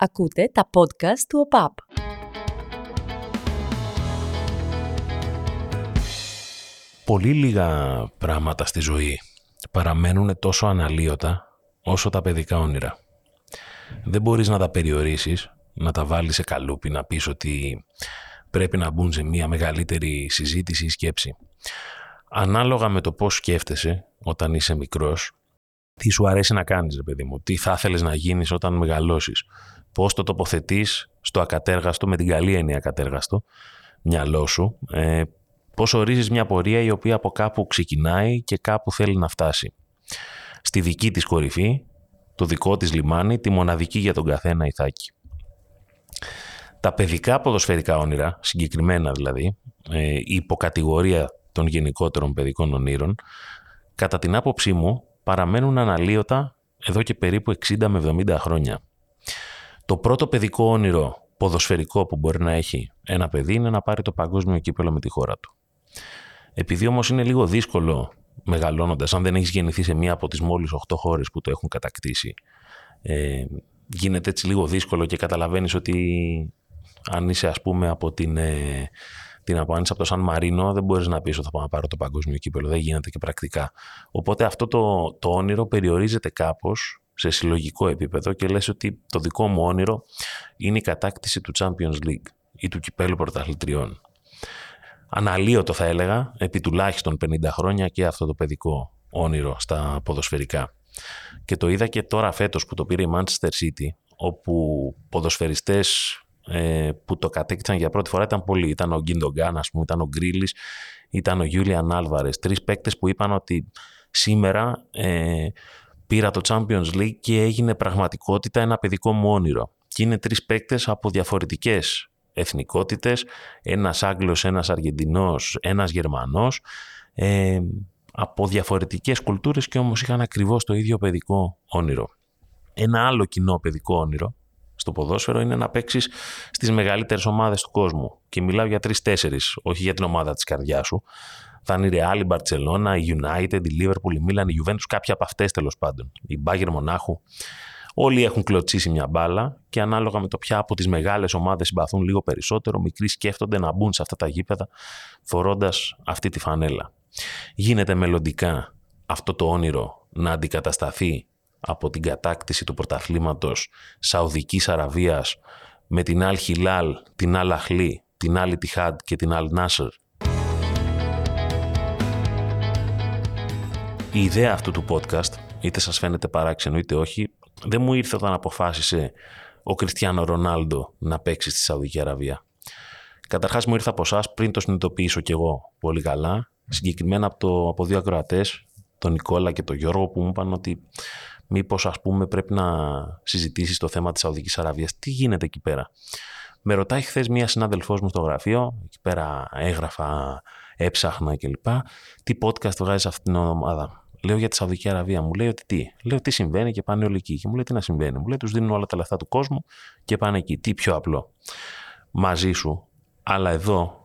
Ακούτε τα podcast του ΟΠΑΠ. Πολύ λίγα πράγματα στη ζωή παραμένουν τόσο αναλύωτα όσο τα παιδικά όνειρα. Δεν μπορείς να τα περιορίσεις, να τα βάλεις σε καλούπι, να πεις ότι πρέπει να μπουν σε μια μεγαλύτερη συζήτηση ή σκέψη. Ανάλογα με το πώς σκέφτεσαι όταν είσαι μικρός, τι σου αρέσει να κάνεις, ρε παιδί μου, τι θα ήθελες να γίνεις όταν μεγαλώσεις, πώς το τοποθετείς στο ακατέργαστο, με την καλή έννοια ακατέργαστο, μυαλό σου, ε, πώς ορίζεις μια πορεία η οποία από κάπου ξεκινάει και κάπου θέλει να φτάσει. Στη δική της κορυφή, το δικό της λιμάνι, τη μοναδική για τον καθένα ηθάκη. Τα παιδικά ποδοσφαιρικά όνειρα, συγκεκριμένα δηλαδή, ε, η υποκατηγορία των γενικότερων παιδικών ονείρων, κατά την άποψή μου, παραμένουν αναλύωτα εδώ και περίπου 60 με 70 χρόνια. Το πρώτο παιδικό όνειρο ποδοσφαιρικό που μπορεί να έχει ένα παιδί είναι να πάρει το παγκόσμιο κύπελο με τη χώρα του. Επειδή όμως είναι λίγο δύσκολο μεγαλώνοντας, αν δεν έχεις γεννηθεί σε μία από τις μόλις 8 χώρες που το έχουν κατακτήσει, ε, γίνεται έτσι λίγο δύσκολο και καταλαβαίνεις ότι αν είσαι, ας πούμε, από την. Ε, την απάντηση από το Σαν Μαρίνο, δεν μπορείς να πεις ότι θα πάω να πάρω το παγκόσμιο κύπελο. Δεν γίνεται και πρακτικά. Οπότε αυτό το, το όνειρο περιορίζεται κάπως σε συλλογικό επίπεδο και λες ότι το δικό μου όνειρο είναι η κατάκτηση του Champions League ή του κυπέλου πρωταθλητριών. Αναλύωτο θα έλεγα, επί τουλάχιστον 50 χρόνια και αυτό το παιδικό όνειρο στα ποδοσφαιρικά. Και το είδα και τώρα φέτος που το πήρε η Manchester City, όπου ποδοσφαιριστές ε, που το κατέκτησαν για πρώτη φορά ήταν πολλοί. Ήταν ο Γκίντογκάν, ας πούμε, ήταν ο Γκρίλης, ήταν ο Γιούλιαν Άλβαρες. Τρεις παίκτες που είπαν ότι σήμερα ε, πήρα το Champions League και έγινε πραγματικότητα ένα παιδικό μου όνειρο. Και είναι τρεις παίκτες από διαφορετικές εθνικότητες. Ένας Άγγλος, ένας Αργεντινός, ένας Γερμανός. Ε, από διαφορετικές κουλτούρες και όμως είχαν ακριβώς το ίδιο παιδικό όνειρο. Ένα άλλο κοινό παιδικό όνειρο στο ποδόσφαιρο είναι να παίξεις στις μεγαλύτερες ομάδες του κόσμου. Και μιλάω για τρει-τέσσερι, όχι για την ομάδα της καρδιάς σου. Θα είναι η Real, η Barcelona, η United, η Liverpool, η Milan, η Juventus, κάποια από αυτές τέλος πάντων. Η Bayern Μονάχου. Όλοι έχουν κλωτσίσει μια μπάλα και ανάλογα με το ποια από τις μεγάλες ομάδες συμπαθούν λίγο περισσότερο, μικροί σκέφτονται να μπουν σε αυτά τα γήπεδα φορώντα αυτή τη φανέλα. Γίνεται μελλοντικά αυτό το όνειρο να αντικατασταθεί από την κατάκτηση του πρωταθλήματος Σαουδικής Αραβίας με την Αλ Χιλάλ, την Αλ Αχλή, την Αλ Τιχάντ και την Αλ Νάσερ. Η ιδέα αυτού του podcast, είτε σας φαίνεται παράξενο είτε όχι, δεν μου ήρθε όταν αποφάσισε ο Κριστιανό Ρονάλντο να παίξει στη Σαουδική Αραβία. Καταρχάς μου ήρθε από εσάς πριν το συνειδητοποιήσω κι εγώ πολύ καλά, συγκεκριμένα από, το, από δύο ακροατές, τον Νικόλα και τον Γιώργο, που μου είπαν ότι μήπως ας πούμε πρέπει να συζητήσεις το θέμα της Σαουδικής Αραβίας. Τι γίνεται εκεί πέρα; Με ρωτάει χθες μία συνάδελφός μου στο γραφείο, εκεί πέρα έγραφα, έψαχνα κλπ. Τι podcast βγάζει αυτήν την ομάδα; Λέω για τη Σαουδική Αραβία. Μου λέει ότι τι; Λέω τι συμβαίνει και πάνε όλοι εκεί. Και μου λέει τι να συμβαίνει; Μου λέει τους δίνουν όλα τα λεφτά του κόσμου και πάνε εκεί. Τι πιο απλό; Μαζί σου. Αλλά εδώ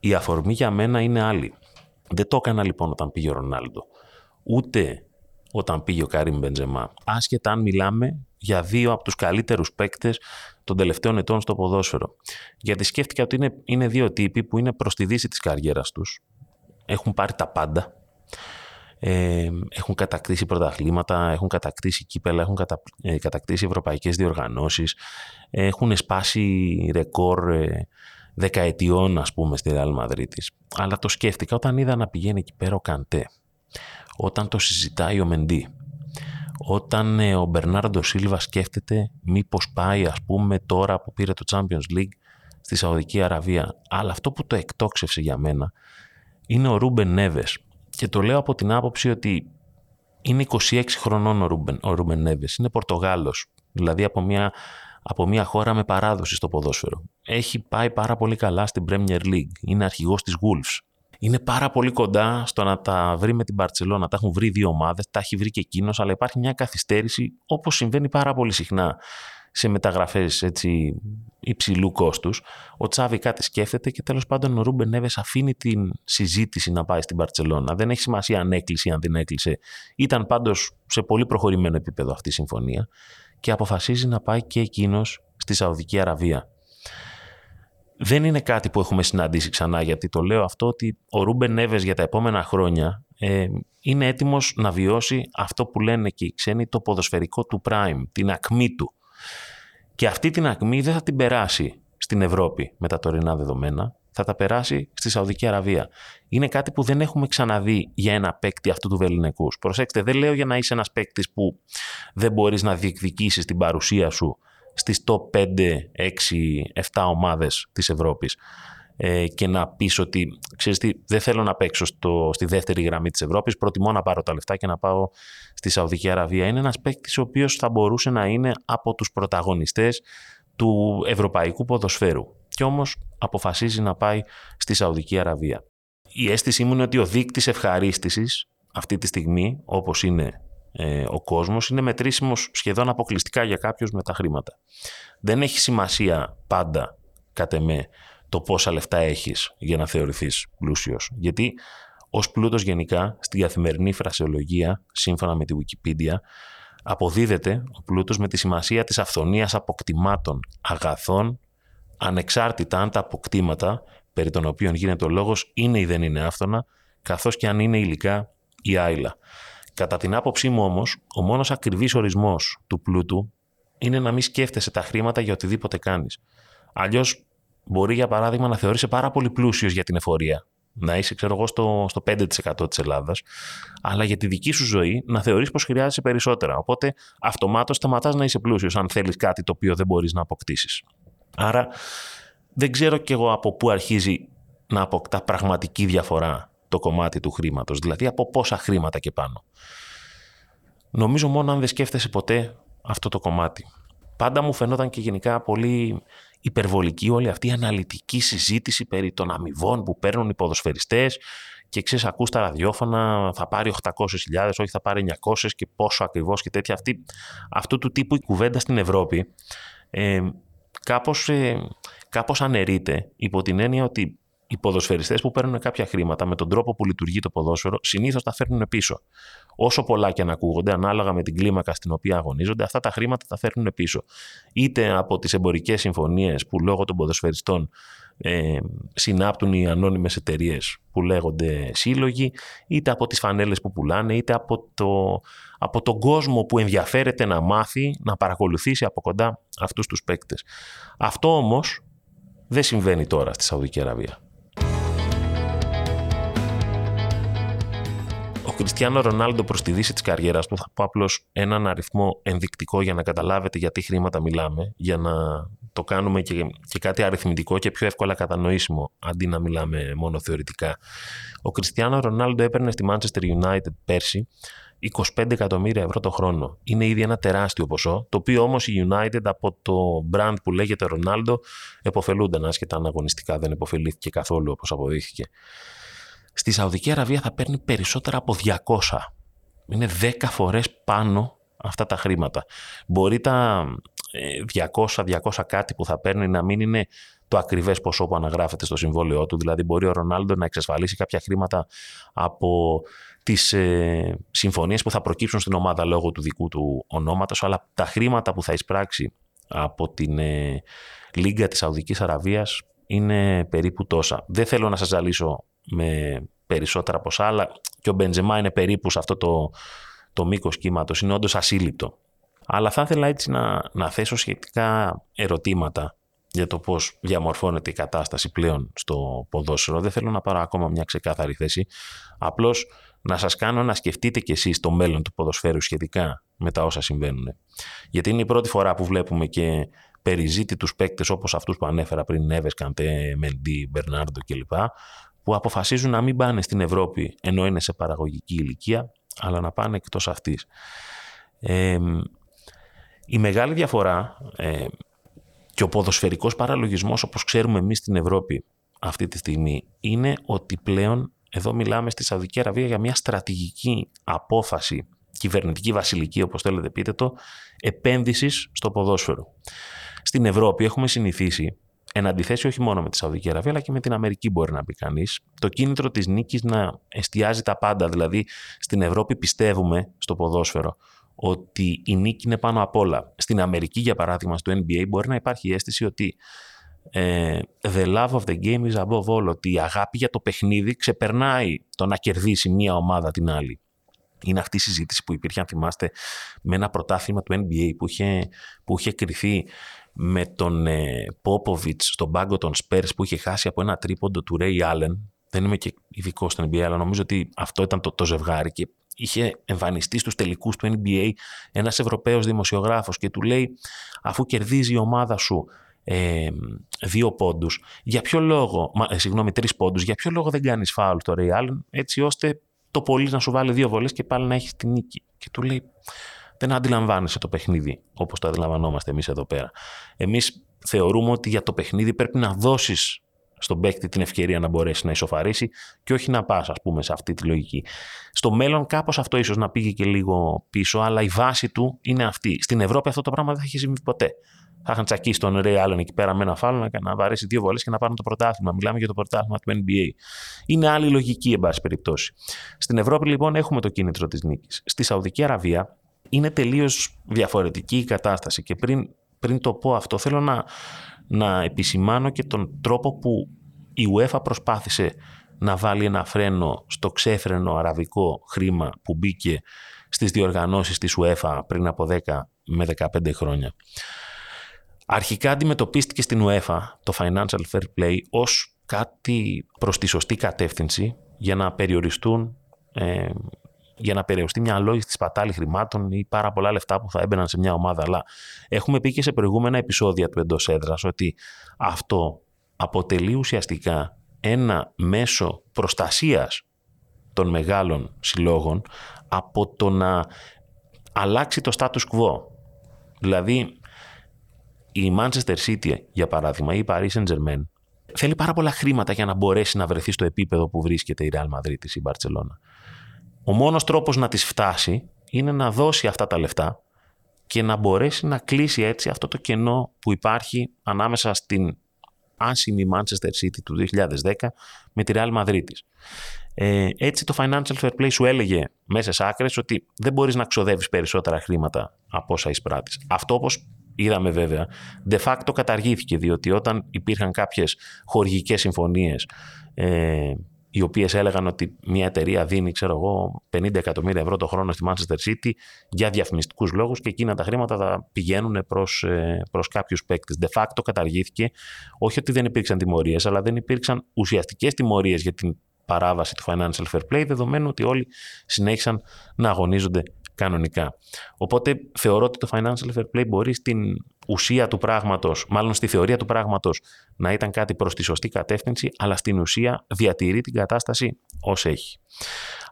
η αφορμή για μένα είναι άλλη. Δεν το έκανα λοιπόν όταν πήγε ο Ρονάλντο. Ούτε όταν πήγε ο Κάριμ Μπεντζεμά. Άσχετα αν μιλάμε για δύο από τους καλύτερους παίκτες των τελευταίων ετών στο ποδόσφαιρο. Γιατί σκέφτηκα ότι είναι, είναι δύο τύποι που είναι προς τη δύση της καριέρας τους. Έχουν πάρει τα πάντα. Ε, έχουν κατακτήσει πρωταθλήματα, έχουν κατακτήσει κύπελλα, έχουν κατα, ε, κατακτήσει ευρωπαϊκές διοργανώσεις, έχουν σπάσει ρεκόρ ε, δεκαετιών ας πούμε στη Real Madrid Αλλά το σκέφτηκα όταν είδα να πηγαίνει εκεί πέρα ο Καντέ όταν το συζητάει ο Μεντί. Όταν ε, ο Μπερνάρντο Σίλβα σκέφτεται μήπως πάει ας πούμε τώρα που πήρε το Champions League στη Σαουδική Αραβία. Αλλά αυτό που το εκτόξευσε για μένα είναι ο Ρούμπεν Νέβες. Και το λέω από την άποψη ότι είναι 26 χρονών ο Ρούμπεν, ο Ρούμπεν Νέβες. Είναι Πορτογάλος. Δηλαδή από μια, από μια χώρα με παράδοση στο ποδόσφαιρο. Έχει πάει πάρα πολύ καλά στην Premier League. Είναι αρχηγός της Wolves είναι πάρα πολύ κοντά στο να τα βρει με την Παρσελόνα. Τα έχουν βρει δύο ομάδες, τα έχει βρει και εκείνος, αλλά υπάρχει μια καθυστέρηση όπως συμβαίνει πάρα πολύ συχνά σε μεταγραφές υψηλού κόστους. Ο Τσάβη κάτι σκέφτεται και τέλος πάντων ο Ρούμπεν Νέβες αφήνει την συζήτηση να πάει στην Παρσελόνα. Δεν έχει σημασία αν έκλεισε ή αν δεν έκλεισε. Ήταν πάντως σε πολύ προχωρημένο επίπεδο αυτή η συμφωνία και αποφασίζει να πάει και εκείνος στη Σαουδική Αραβία. Δεν είναι κάτι που έχουμε συναντήσει ξανά, γιατί το λέω αυτό ότι ο Ρούμπεν Νέβες για τα επόμενα χρόνια ε, είναι έτοιμος να βιώσει αυτό που λένε και οι ξένοι το ποδοσφαιρικό του prime, την ακμή του. Και αυτή την ακμή δεν θα την περάσει στην Ευρώπη με τα τωρινά δεδομένα, θα τα περάσει στη Σαουδική Αραβία. Είναι κάτι που δεν έχουμε ξαναδεί για ένα παίκτη αυτού του βεληνικού. Προσέξτε, δεν λέω για να είσαι ένας παίκτης που δεν μπορείς να διεκδικήσεις την παρουσία σου στις top 5, 6, 7 ομάδες της Ευρώπης ε, και να πεις ότι ξέρεις τι, δεν θέλω να παίξω στο, στη δεύτερη γραμμή της Ευρώπης. προτιμώ να πάρω τα λεφτά και να πάω στη Σαουδική Αραβία. Είναι ένας παίκτης ο οποίος θα μπορούσε να είναι από τους πρωταγωνιστές του ευρωπαϊκού ποδοσφαίρου και όμως αποφασίζει να πάει στη Σαουδική Αραβία. Η αίσθησή μου είναι ότι ο δείκτης ευχαρίστησης αυτή τη στιγμή, όπως είναι ε, ο κόσμος, είναι μετρήσιμος σχεδόν αποκλειστικά για κάποιους με τα χρήματα. Δεν έχει σημασία πάντα, κατ' εμέ, το πόσα λεφτά έχεις για να θεωρηθείς πλούσιος. Γιατί ως πλούτος γενικά, στην καθημερινή φρασεολογία, σύμφωνα με τη Wikipedia, αποδίδεται ο πλούτος με τη σημασία της αυθονίας αποκτημάτων, αγαθών ανεξάρτητα αν τα αποκτήματα περί των οποίων γίνεται ο λόγος είναι ή δεν είναι άφθονα, καθώς και αν είναι υλικά ή άειλα. Κατά την άποψή μου όμως, ο μόνος ακριβής ορισμός του πλούτου είναι να μην σκέφτεσαι τα χρήματα για οτιδήποτε κάνεις. Αλλιώς μπορεί για παράδειγμα να θεωρείσαι πάρα πολύ πλούσιος για την εφορία. Να είσαι, ξέρω εγώ, στο, στο 5% της Ελλάδας, αλλά για τη δική σου ζωή να θεωρείς πως χρειάζεσαι περισσότερα. Οπότε αυτομάτως σταματάς να είσαι πλούσιος αν θέλεις κάτι το οποίο δεν μπορείς να αποκτήσεις. Άρα δεν ξέρω κι εγώ από πού αρχίζει να αποκτά πραγματική διαφορά το κομμάτι του χρήματος, δηλαδή από πόσα χρήματα και πάνω. Νομίζω μόνο αν δεν σκέφτεσαι ποτέ αυτό το κομμάτι. Πάντα μου φαινόταν και γενικά πολύ υπερβολική όλη αυτή η αναλυτική συζήτηση περί των αμοιβών που παίρνουν οι ποδοσφαιριστές και ξέρεις ακούς τα ραδιόφωνα θα πάρει 800.000, όχι θα πάρει 900 και πόσο ακριβώς και τέτοια. Αυτή, αυτού του τύπου η κουβέντα στην Ευρώπη ε, κάπως, ε, κάπως αναιρείται υπό την έννοια ότι οι ποδοσφαιριστές που παίρνουν κάποια χρήματα με τον τρόπο που λειτουργεί το ποδόσφαιρο συνήθως τα φέρνουν πίσω. Όσο πολλά και αν ακούγονται, ανάλογα με την κλίμακα στην οποία αγωνίζονται, αυτά τα χρήματα τα φέρνουν πίσω. Είτε από τις εμπορικές συμφωνίες που λόγω των ποδοσφαιριστών ε, συνάπτουν οι ανώνυμες εταιρείες που λέγονται σύλλογοι, είτε από τις φανέλες που πουλάνε, είτε από, το, από τον κόσμο που ενδιαφέρεται να μάθει, να παρακολουθήσει από κοντά αυτούς τους παίκτες. Αυτό όμως δεν συμβαίνει τώρα στη Σαουδική Αραβία. Κριστιανό Ρονάλντο προς τη δύση της καριέρας του, θα πω απλώς έναν αριθμό ενδεικτικό για να καταλάβετε γιατί χρήματα μιλάμε, για να το κάνουμε και, και κάτι αριθμητικό και πιο εύκολα κατανοήσιμο, αντί να μιλάμε μόνο θεωρητικά. Ο Κριστιανό Ρονάλντο έπαιρνε στη Manchester United πέρσι 25 εκατομμύρια ευρώ το χρόνο. Είναι ήδη ένα τεράστιο ποσό, το οποίο όμως η United από το brand που λέγεται Ρονάλντο εποφελούνταν, άσχετα αν αγωνιστικά δεν εποφελήθηκε καθόλου όπως αποδείχθηκε. Στη Σαουδική Αραβία θα παίρνει περισσότερα από 200. Είναι 10 φορές πάνω αυτά τα χρήματα. Μπορεί τα 200-200 ε, κάτι που θα παίρνει να μην είναι το ακριβές ποσό που αναγράφεται στο συμβόλαιό του. Δηλαδή μπορεί ο Ρονάλντο να εξασφαλίσει κάποια χρήματα από τις ε, συμφωνίες που θα προκύψουν στην ομάδα λόγω του δικού του ονόματος, αλλά τα χρήματα που θα εισπράξει από την ε, Λίγκα της Σαουδικής Αραβίας είναι περίπου τόσα. Δεν θέλω να σας ζαλίσω με περισσότερα ποσά, αλλά και ο Μπεντζεμά είναι περίπου σε αυτό το, το μήκος κύματος. Είναι όντως ασύλληπτο. Αλλά θα ήθελα έτσι να, να θέσω σχετικά ερωτήματα για το πώς διαμορφώνεται η κατάσταση πλέον στο ποδόσφαιρο. Δεν θέλω να πάρω ακόμα μια ξεκάθαρη θέση. Απλώς να σας κάνω να σκεφτείτε κι εσείς το μέλλον του ποδοσφαίρου σχετικά με τα όσα συμβαίνουν. Γιατί είναι η πρώτη φορά που βλέπουμε και περιζήτητους παίκτες όπως αυτούς που ανέφερα πριν, Νέβε, Καντέ, Μεντί, Μπερνάρντο κλπ που αποφασίζουν να μην πάνε στην Ευρώπη ενώ είναι σε παραγωγική ηλικία, αλλά να πάνε εκτός αυτής. Ε, η μεγάλη διαφορά ε, και ο ποδοσφαιρικός παραλογισμός όπως ξέρουμε εμείς στην Ευρώπη αυτή τη στιγμή είναι ότι πλέον εδώ μιλάμε στη Σαουδική Αραβία για μια στρατηγική απόφαση κυβερνητική βασιλική όπως θέλετε πείτε το επένδυσης στο ποδόσφαιρο. Στην Ευρώπη έχουμε συνηθίσει εν αντιθέσει όχι μόνο με τη Σαουδική Αραβία, αλλά και με την Αμερική, μπορεί να πει κανείς, το κίνητρο της νίκης να εστιάζει τα πάντα. Δηλαδή, στην Ευρώπη πιστεύουμε στο ποδόσφαιρο ότι η νίκη είναι πάνω απ' όλα. Στην Αμερική, για παράδειγμα, στο NBA, μπορεί να υπάρχει η αίσθηση ότι ε, the love of the game is above all, ότι η αγάπη για το παιχνίδι ξεπερνάει το να κερδίσει μία ομάδα την άλλη. Είναι αυτή η συζήτηση που υπήρχε, αν θυμάστε, με ένα πρωτάθλημα του NBA που είχε, που είχε κρυθεί με τον ε, στον πάγκο των Spurs που είχε χάσει από ένα τρίποντο του Ray Allen. Δεν είμαι και ειδικό στον NBA, αλλά νομίζω ότι αυτό ήταν το, το ζευγάρι και είχε εμφανιστεί στους τελικούς του NBA ένας Ευρωπαίος δημοσιογράφος και του λέει αφού κερδίζει η ομάδα σου ε, δύο πόντους, για ποιο λόγο, μα, ε, συγγνώμη, τρεις πόντους, για ποιο λόγο δεν κάνεις φάουλ το Ray Allen, έτσι ώστε το πολύς να σου βάλει δύο βολές και πάλι να έχεις την νίκη. Και του λέει, δεν αντιλαμβάνεσαι το παιχνίδι όπως το αντιλαμβανόμαστε εμείς εδώ πέρα. Εμείς θεωρούμε ότι για το παιχνίδι πρέπει να δώσεις στον παίκτη την ευκαιρία να μπορέσει να ισοφαρίσει και όχι να πας ας πούμε σε αυτή τη λογική. Στο μέλλον κάπως αυτό ίσως να πήγε και λίγο πίσω αλλά η βάση του είναι αυτή. Στην Ευρώπη αυτό το πράγμα δεν θα έχει συμβεί ποτέ. Θα είχαν τσακίσει τον Ρέι Άλεν εκεί πέρα με ένα φάλο να, να βαρέσει δύο βολές και να πάρουν το πρωτάθλημα. Μιλάμε για το πρωτάθλημα του NBA. Είναι άλλη λογική, εν πάση περιπτώσει. Στην Ευρώπη, λοιπόν, έχουμε το κίνητρο της νίκης. Στη Σαουδική Αραβία είναι τελείως διαφορετική η κατάσταση. Και πριν, πριν το πω αυτό, θέλω να, να επισημάνω και τον τρόπο που η UEFA προσπάθησε να βάλει ένα φρένο στο ξέφρενο αραβικό χρήμα που μπήκε στις διοργανώσεις της UEFA πριν από 10 με 15 χρόνια. Αρχικά αντιμετωπίστηκε στην UEFA το Financial Fair Play ως κάτι προς τη σωστή κατεύθυνση για να περιοριστούν ε, για να περιοριστεί μια λόγηση της πατάλης χρημάτων ή πάρα πολλά λεφτά που θα έμπαιναν σε μια ομάδα. Αλλά έχουμε πει και σε προηγούμενα επεισόδια του εντός έδρας ότι αυτό αποτελεί ουσιαστικά ένα μέσο προστασίας των μεγάλων συλλόγων από το να αλλάξει το status quo. Δηλαδή, η Manchester City, για παράδειγμα, ή η Paris Saint-Germain, θέλει πάρα πολλά χρήματα για να μπορέσει να βρεθεί στο επίπεδο που βρίσκεται η Real Madrid ή η Barcelona. Ο μόνος τρόπος να της φτάσει είναι να δώσει αυτά τα λεφτά και να μπορέσει να κλείσει έτσι αυτό το κενό που υπάρχει ανάμεσα στην άσημη Manchester City του 2010 με τη Real Madrid Ε, έτσι το Financial Fair Play σου έλεγε μέσα σε άκρες ότι δεν μπορείς να ξοδεύεις περισσότερα χρήματα από όσα εισπράττεις. Αυτό όπως είδαμε βέβαια, de facto καταργήθηκε διότι όταν υπήρχαν κάποιες χορηγικές συμφωνίες ε, οι οποίες έλεγαν ότι μια εταιρεία δίνει, ξέρω εγώ, 50 εκατομμύρια ευρώ το χρόνο στη Manchester City για διαφημιστικούς λόγους και εκείνα τα χρήματα θα πηγαίνουν προς προς ε, κάποιους παίκτες. De facto καταργήθηκε, όχι ότι δεν υπήρξαν τιμωρίες, αλλά δεν υπήρξαν ουσιαστικές τιμωρίες για την παράβαση του Financial Fair Play, δεδομένου ότι όλοι συνέχισαν να αγωνίζονται κανονικά. Οπότε θεωρώ ότι το Financial Fair Play μπορεί στην ουσία του πράγματος, μάλλον στη θεωρία του πράγματος, να ήταν κάτι προς τη σωστή κατεύθυνση, αλλά στην ουσία διατηρεί την κατάσταση ως έχει.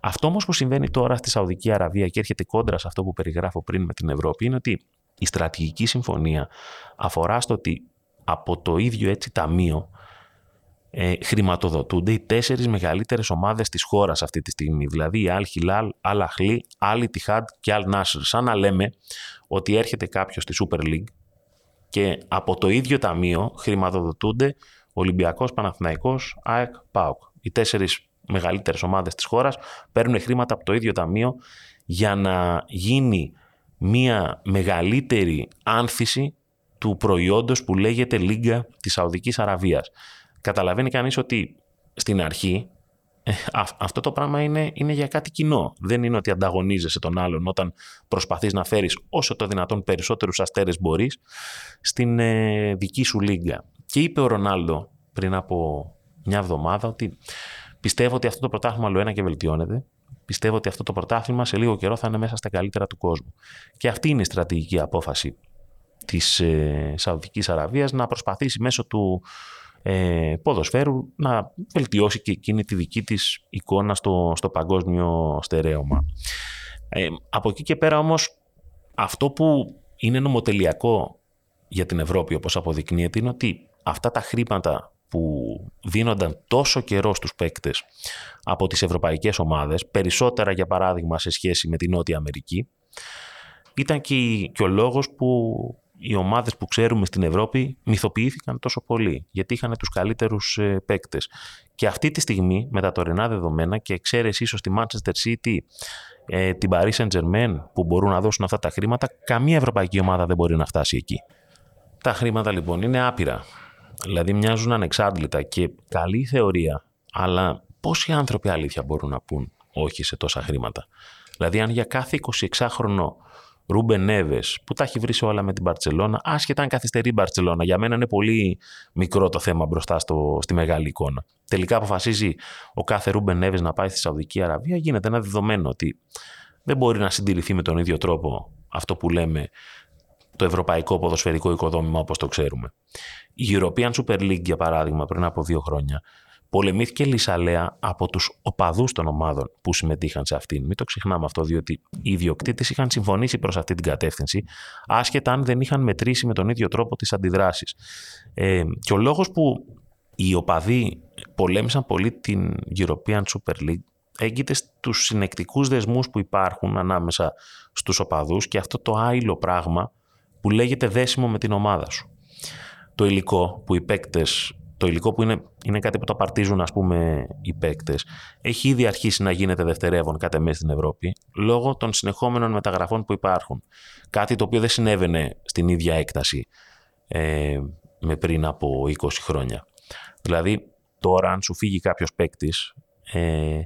Αυτό όμως που συμβαίνει τώρα στη Σαουδική Αραβία και έρχεται κόντρα σε αυτό που περιγράφω πριν με την Ευρώπη είναι ότι η στρατηγική συμφωνία αφορά στο ότι από το ίδιο έτσι ταμείο ε, χρηματοδοτούνται οι τέσσερις μεγαλύτερες ομάδες της χώρας αυτή τη στιγμή. Δηλαδή η Al Hilal, Al Ahly, Al Ittihad και Al Nasr. Σαν να λέμε ότι έρχεται κάποιος στη Super League και από το ίδιο ταμείο χρηματοδοτούνται Ολυμπιακός, Παναθηναϊκός, ΑΕΚ, ΠΑΟΚ. Οι τέσσερις μεγαλύτερες ομάδες της χώρας παίρνουν χρήματα από το ίδιο ταμείο για να γίνει μια μεγαλύτερη άνθηση του προϊόντος που λέγεται Λίγκα της Σαουδικής Αραβίας καταλαβαίνει κανείς ότι στην αρχή ε, αυτό το πράγμα είναι, είναι για κάτι κοινό. Δεν είναι ότι ανταγωνίζεσαι τον άλλον όταν προσπαθείς να φέρεις όσο το δυνατόν περισσότερους αστέρες μπορείς στην ε, δική σου λίγκα. Και είπε ο Ρονάλντο πριν από μια εβδομάδα ότι πιστεύω ότι αυτό το πρωτάθλημα άλλο ένα και βελτιώνεται. Πιστεύω ότι αυτό το πρωτάθλημα σε λίγο καιρό θα είναι μέσα στα καλύτερα του κόσμου. Και αυτή είναι η στρατηγική απόφαση της ε, Σαουδικής Αραβίας να προσπαθήσει μέσω του ε, ποδοσφαίρου να βελτιώσει και εκείνη τη δική της εικόνα στο, στο παγκόσμιο στερέωμα. Ε, από εκεί και πέρα όμως αυτό που είναι νομοτελειακό για την Ευρώπη όπως αποδεικνύεται είναι ότι αυτά τα χρήματα που δίνονταν τόσο καιρό στους παίκτες από τις ευρωπαϊκές ομάδες, περισσότερα για παράδειγμα σε σχέση με την Νότια Αμερική, ήταν και, και ο λόγος που οι ομάδες που ξέρουμε στην Ευρώπη μυθοποιήθηκαν τόσο πολύ, γιατί είχαν τους καλύτερους ε, παίκτες. Και αυτή τη στιγμή, με τα τωρινά δεδομένα και εξαίρεση ίσως τη Manchester City, ε, την Paris Saint-Germain που μπορούν να δώσουν αυτά τα χρήματα, καμία ευρωπαϊκή ομάδα δεν μπορεί να φτάσει εκεί. Τα χρήματα λοιπόν είναι άπειρα. Δηλαδή μοιάζουν ανεξάντλητα και καλή η θεωρία, αλλά πόσοι άνθρωποι αλήθεια μπορούν να πούν όχι σε τόσα χρήματα; Δηλαδή αν για κάθε 26χρονο Ρούμπεν Νέβες, που τα έχει βρει όλα με την Μπαρσελόνα, άσχετα αν καθυστερεί η Μπαρσελόνα. Για μένα είναι πολύ μικρό το θέμα μπροστά στο, στη μεγάλη εικόνα. Τελικά αποφασίζει ο κάθε Ρούμπεν Νέβες να πάει στη Σαουδική Αραβία, γίνεται ένα δεδομένο ότι δεν μπορεί να συντηρηθεί με τον ίδιο τρόπο αυτό που λέμε το ευρωπαϊκό ποδοσφαιρικό οικοδόμημα όπως το ξέρουμε. Η European Super League, για παράδειγμα, πριν από δύο χρόνια, πολεμήθηκε λησαλέα από τους οπαδούς των ομάδων που συμμετείχαν σε αυτήν. Μην το ξεχνάμε αυτό, διότι οι ιδιοκτήτες είχαν συμφωνήσει προς αυτή την κατεύθυνση, άσχετα αν δεν είχαν μετρήσει με τον ίδιο τρόπο τις αντιδράσεις. Ε, και ο λόγος που οι οπαδοί πολέμησαν πολύ την European Super League έγκυται στους συνεκτικούς δεσμούς που υπάρχουν ανάμεσα στους οπαδούς και αυτό το άειλο πράγμα που λέγεται δέσιμο με την ομάδα σου. Το υλικό που οι παίκτες το υλικό που είναι, είναι κάτι που το απαρτίζουν ας πούμε οι παίκτες, έχει ήδη αρχίσει να γίνεται δευτερεύον κάτι μέσα στην Ευρώπη λόγω των συνεχόμενων μεταγραφών που υπάρχουν. Κάτι το οποίο δεν συνέβαινε στην ίδια έκταση ε, με πριν από 20 χρόνια. Δηλαδή τώρα αν σου φύγει κάποιος παίκτης, ε,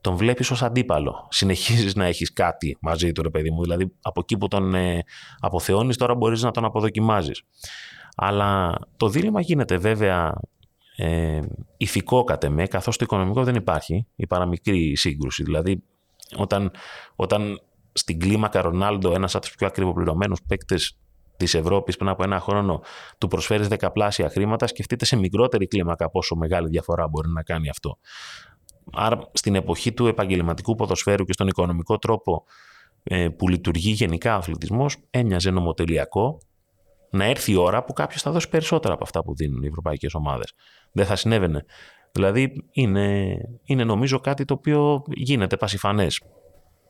τον βλέπεις ως αντίπαλο. Συνεχίζεις να έχεις κάτι μαζί του ρε παιδί μου. Δηλαδή από εκεί που τον ε, αποθεώνεις τώρα μπορείς να τον αποδοκιμάζεις. Αλλά το δίλημα γίνεται βέβαια ε, ηθικό κατ' εμέ, καθώς το οικονομικό δεν υπάρχει, η παραμικρή σύγκρουση. Δηλαδή, όταν, όταν στην κλίμακα Ρονάλντο, ένας από τους πιο ακριβοπληρωμένους παίκτες της Ευρώπης πριν από ένα χρόνο του προσφέρεις δεκαπλάσια χρήματα, σκεφτείτε σε μικρότερη κλίμακα πόσο μεγάλη διαφορά μπορεί να κάνει αυτό. Άρα στην εποχή του επαγγελματικού ποδοσφαίρου και στον οικονομικό τρόπο ε, που λειτουργεί γενικά ο αθλητισμός, έμοιαζε νομοτελειακό να έρθει η ώρα που κάποιος θα δώσει περισσότερα από αυτά που δίνουν οι ευρωπαϊκές ομάδες. Δεν θα συνέβαινε. Δηλαδή είναι, είναι νομίζω κάτι το οποίο γίνεται πασιφανές.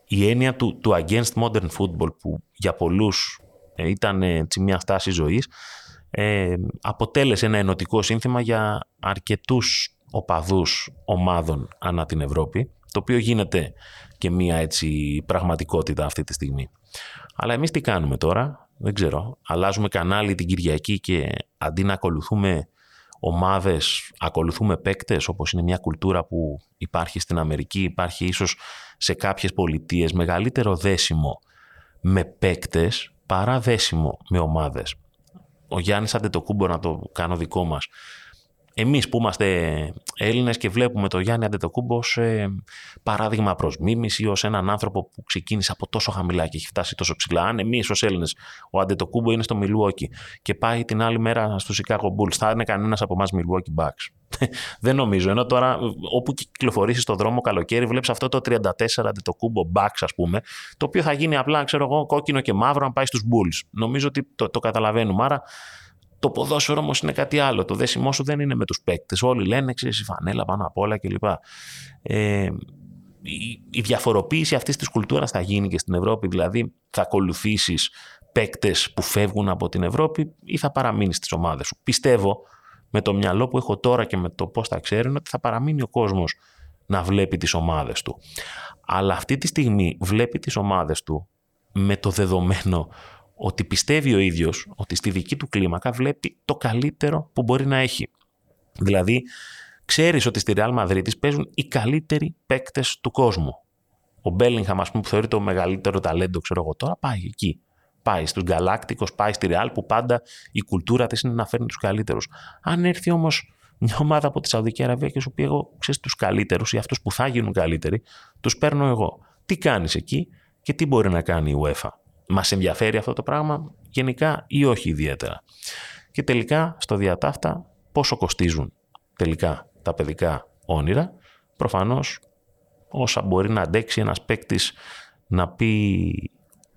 Η έννοια του, του against modern football που για πολλούς ε, ήταν έτσι, μια στάση ζωής, ε, αποτέλεσε ένα ενωτικό σύνθημα για αρκετούς οπαδούς ομάδων ανά την Ευρώπη, το οποίο γίνεται και μια έτσι πραγματικότητα αυτή τη στιγμή. Αλλά εμείς τι κάνουμε τώρα, δεν ξέρω, αλλάζουμε κανάλι την Κυριακή και αντί να ακολουθούμε ομάδες, ακολουθούμε παίκτες, όπως είναι μια κουλτούρα που υπάρχει στην Αμερική, υπάρχει ίσως σε κάποιες πολιτείες μεγαλύτερο δέσιμο με παίκτες παρά δέσιμο με ομάδες. Ο Γιάννης Αντετοκούμπο να το κάνω δικό μας εμείς που είμαστε Έλληνες και βλέπουμε το Γιάννη Αντετοκούμπο ως ε, παράδειγμα προς μίμηση, ως έναν άνθρωπο που ξεκίνησε από τόσο χαμηλά και έχει φτάσει τόσο ψηλά. Αν εμείς ως Έλληνες ο Αντετοκούμπο είναι στο Μιλουόκι και πάει την άλλη μέρα στο Chicago Bulls, θα είναι κανένας από εμάς Milwaukee Bucks. Δεν νομίζω. Ενώ τώρα όπου κυκλοφορήσει στον δρόμο καλοκαίρι βλέπεις αυτό το 34 Αντετοκούμπο Bucks ας πούμε, το οποίο θα γίνει απλά ξέρω εγώ κόκκινο και μαύρο αν πάει στους Bulls. Νομίζω ότι το, το καταλαβαίνουμε. Άρα το ποδόσφαιρο όμως είναι κάτι άλλο. Το δέσιμό σου δεν είναι με τους παίκτες. Όλοι λένε, ξέρεις, η φανέλα πάνω απ' όλα κλπ. Ε, η, η διαφοροποίηση αυτής της κουλτούρας θα γίνει και στην Ευρώπη. Δηλαδή, θα ακολουθήσεις παίκτες που φεύγουν από την Ευρώπη ή θα παραμείνεις στις ομάδες σου. Πιστεύω με το μυαλό που έχω τώρα και με το πώς θα ξέρουν ότι θα παραμείνει ο κόσμος να βλέπει τις ομάδες του. Αλλά αυτή τη στιγμή βλέπει τις ομάδες του με το δεδομένο ότι πιστεύει ο ίδιος ότι στη δική του κλίμακα βλέπει το καλύτερο που μπορεί να έχει. Δηλαδή, ξέρεις ότι στη Real Madrid παίζουν οι καλύτεροι παίκτες του κόσμου. Ο Μπέλιγχαμ, ας πούμε, που θεωρεί το μεγαλύτερο ταλέντο, ξέρω εγώ τώρα, πάει εκεί. Πάει στους Γκαλάκτικος, πάει στη Real που πάντα η κουλτούρα της είναι να φέρνει τους καλύτερους. Αν έρθει όμως μια ομάδα από τη Σαουδική Αραβία και σου πει εγώ, ξέρεις τους καλύτερους ή αυτούς που θα γίνουν καλύτεροι, τους παίρνω εγώ. Τι κάνεις εκεί και τι μπορεί να κάνει η UEFA. Μας ενδιαφέρει αυτό το πράγμα γενικά ή όχι ιδιαίτερα. Και τελικά στο διατάφτα πόσο κοστίζουν τελικά τα παιδικά όνειρα. Προφανώς όσα μπορεί να αντέξει ένας παίκτης να πει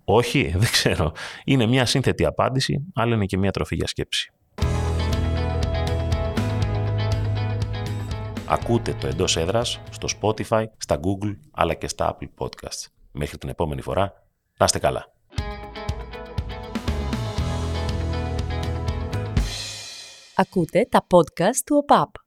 όχι, δεν ξέρω. Είναι μια σύνθετη απάντηση, αλλά είναι και μια τροφή για σκέψη. Ακούτε το εντός έδρας στο Spotify, στα Google αλλά και στα Apple Podcasts. Μέχρι την επόμενη φορά, να είστε καλά. Ακούτε τα podcast του ΟΠΑΠ.